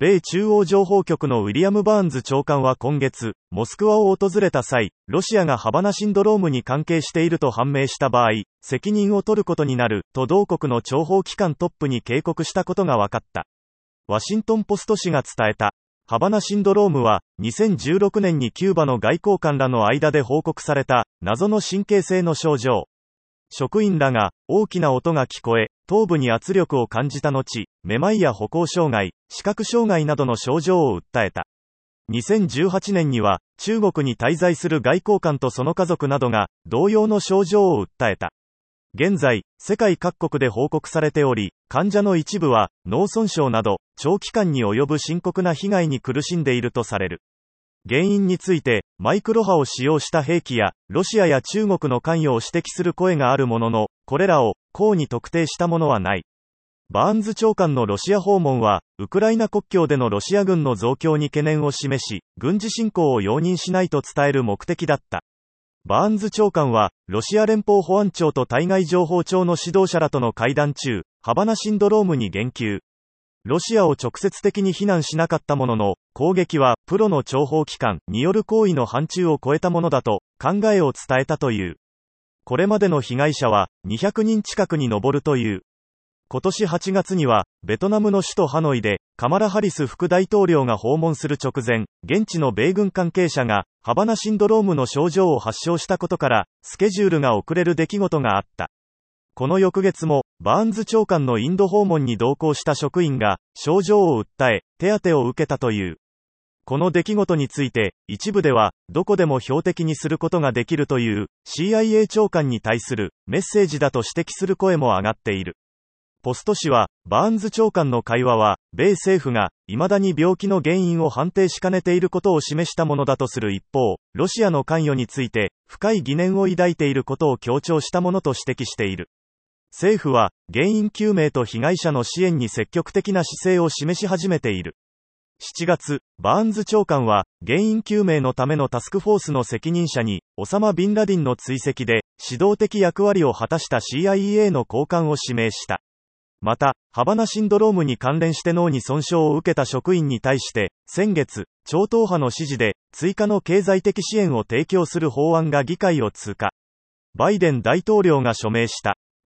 米中央情報局のウィリアム・バーンズ長官は今月、モスクワを訪れた際、ロシアがハバナシンドロームに関係していると判明した場合、責任を取ることになる、と同国の諜報機関トップに警告したことが分かった。ワシントン・ポスト紙が伝えた。ハバナシンドロームは、2016年にキューバの外交官らの間で報告された、謎の神経性の症状。職員らが、大きな音が聞こえ、頭部に圧力を感じた後、めまいや歩行障害、視覚障害などの症状を訴えた。2018年には、中国に滞在する外交官とその家族などが、同様の症状を訴えた。現在、世界各国で報告されており、患者の一部は、脳損傷など、長期間に及ぶ深刻な被害に苦しんでいるとされる。原因について、マイクロ波を使用した兵器や、ロシアや中国の関与を指摘する声があるものの、これらを、公に特定したものはない。バーンズ長官のロシア訪問は、ウクライナ国境でのロシア軍の増強に懸念を示し、軍事侵攻を容認しないと伝える目的だった。バーンズ長官は、ロシア連邦保安庁と対外情報庁の指導者らとの会談中、ハバナシンドロームに言及。ロシアを直接的に非難しなかったものの、攻撃はプロの諜報機関による行為の範疇を超えたものだと考えを伝えたという。これまでの被害者は200人近くに上るという。今年8月には、ベトナムの首都ハノイで、カマラ・ハリス副大統領が訪問する直前、現地の米軍関係者が、ハバナシンドロームの症状を発症したことから、スケジュールが遅れる出来事があった。この翌月も、バーンズ長官のインド訪問に同行した職員が、症状を訴え、手当を受けたという。この出来事について、一部では、どこでも標的にすることができるという、CIA 長官に対する、メッセージだと指摘する声も上がっている。ポスト紙は、バーンズ長官の会話は、米政府が、未だに病気の原因を判定しかねていることを示したものだとする一方、ロシアの関与について、深い疑念を抱いていることを強調したものと指摘している。政府は、原因究明と被害者の支援に積極的な姿勢を示し始めている。7月、バーンズ長官は、原因究明のためのタスクフォースの責任者に、オサマ・ビンラディンの追跡で、指導的役割を果たした CIA の高官を指名した。また、ハバナシンドロームに関連して脳に損傷を受けた職員に対して、先月、超党派の指示で、追加の経済的支援を提供する法案が議会を通過。バイデン大統領が署名した。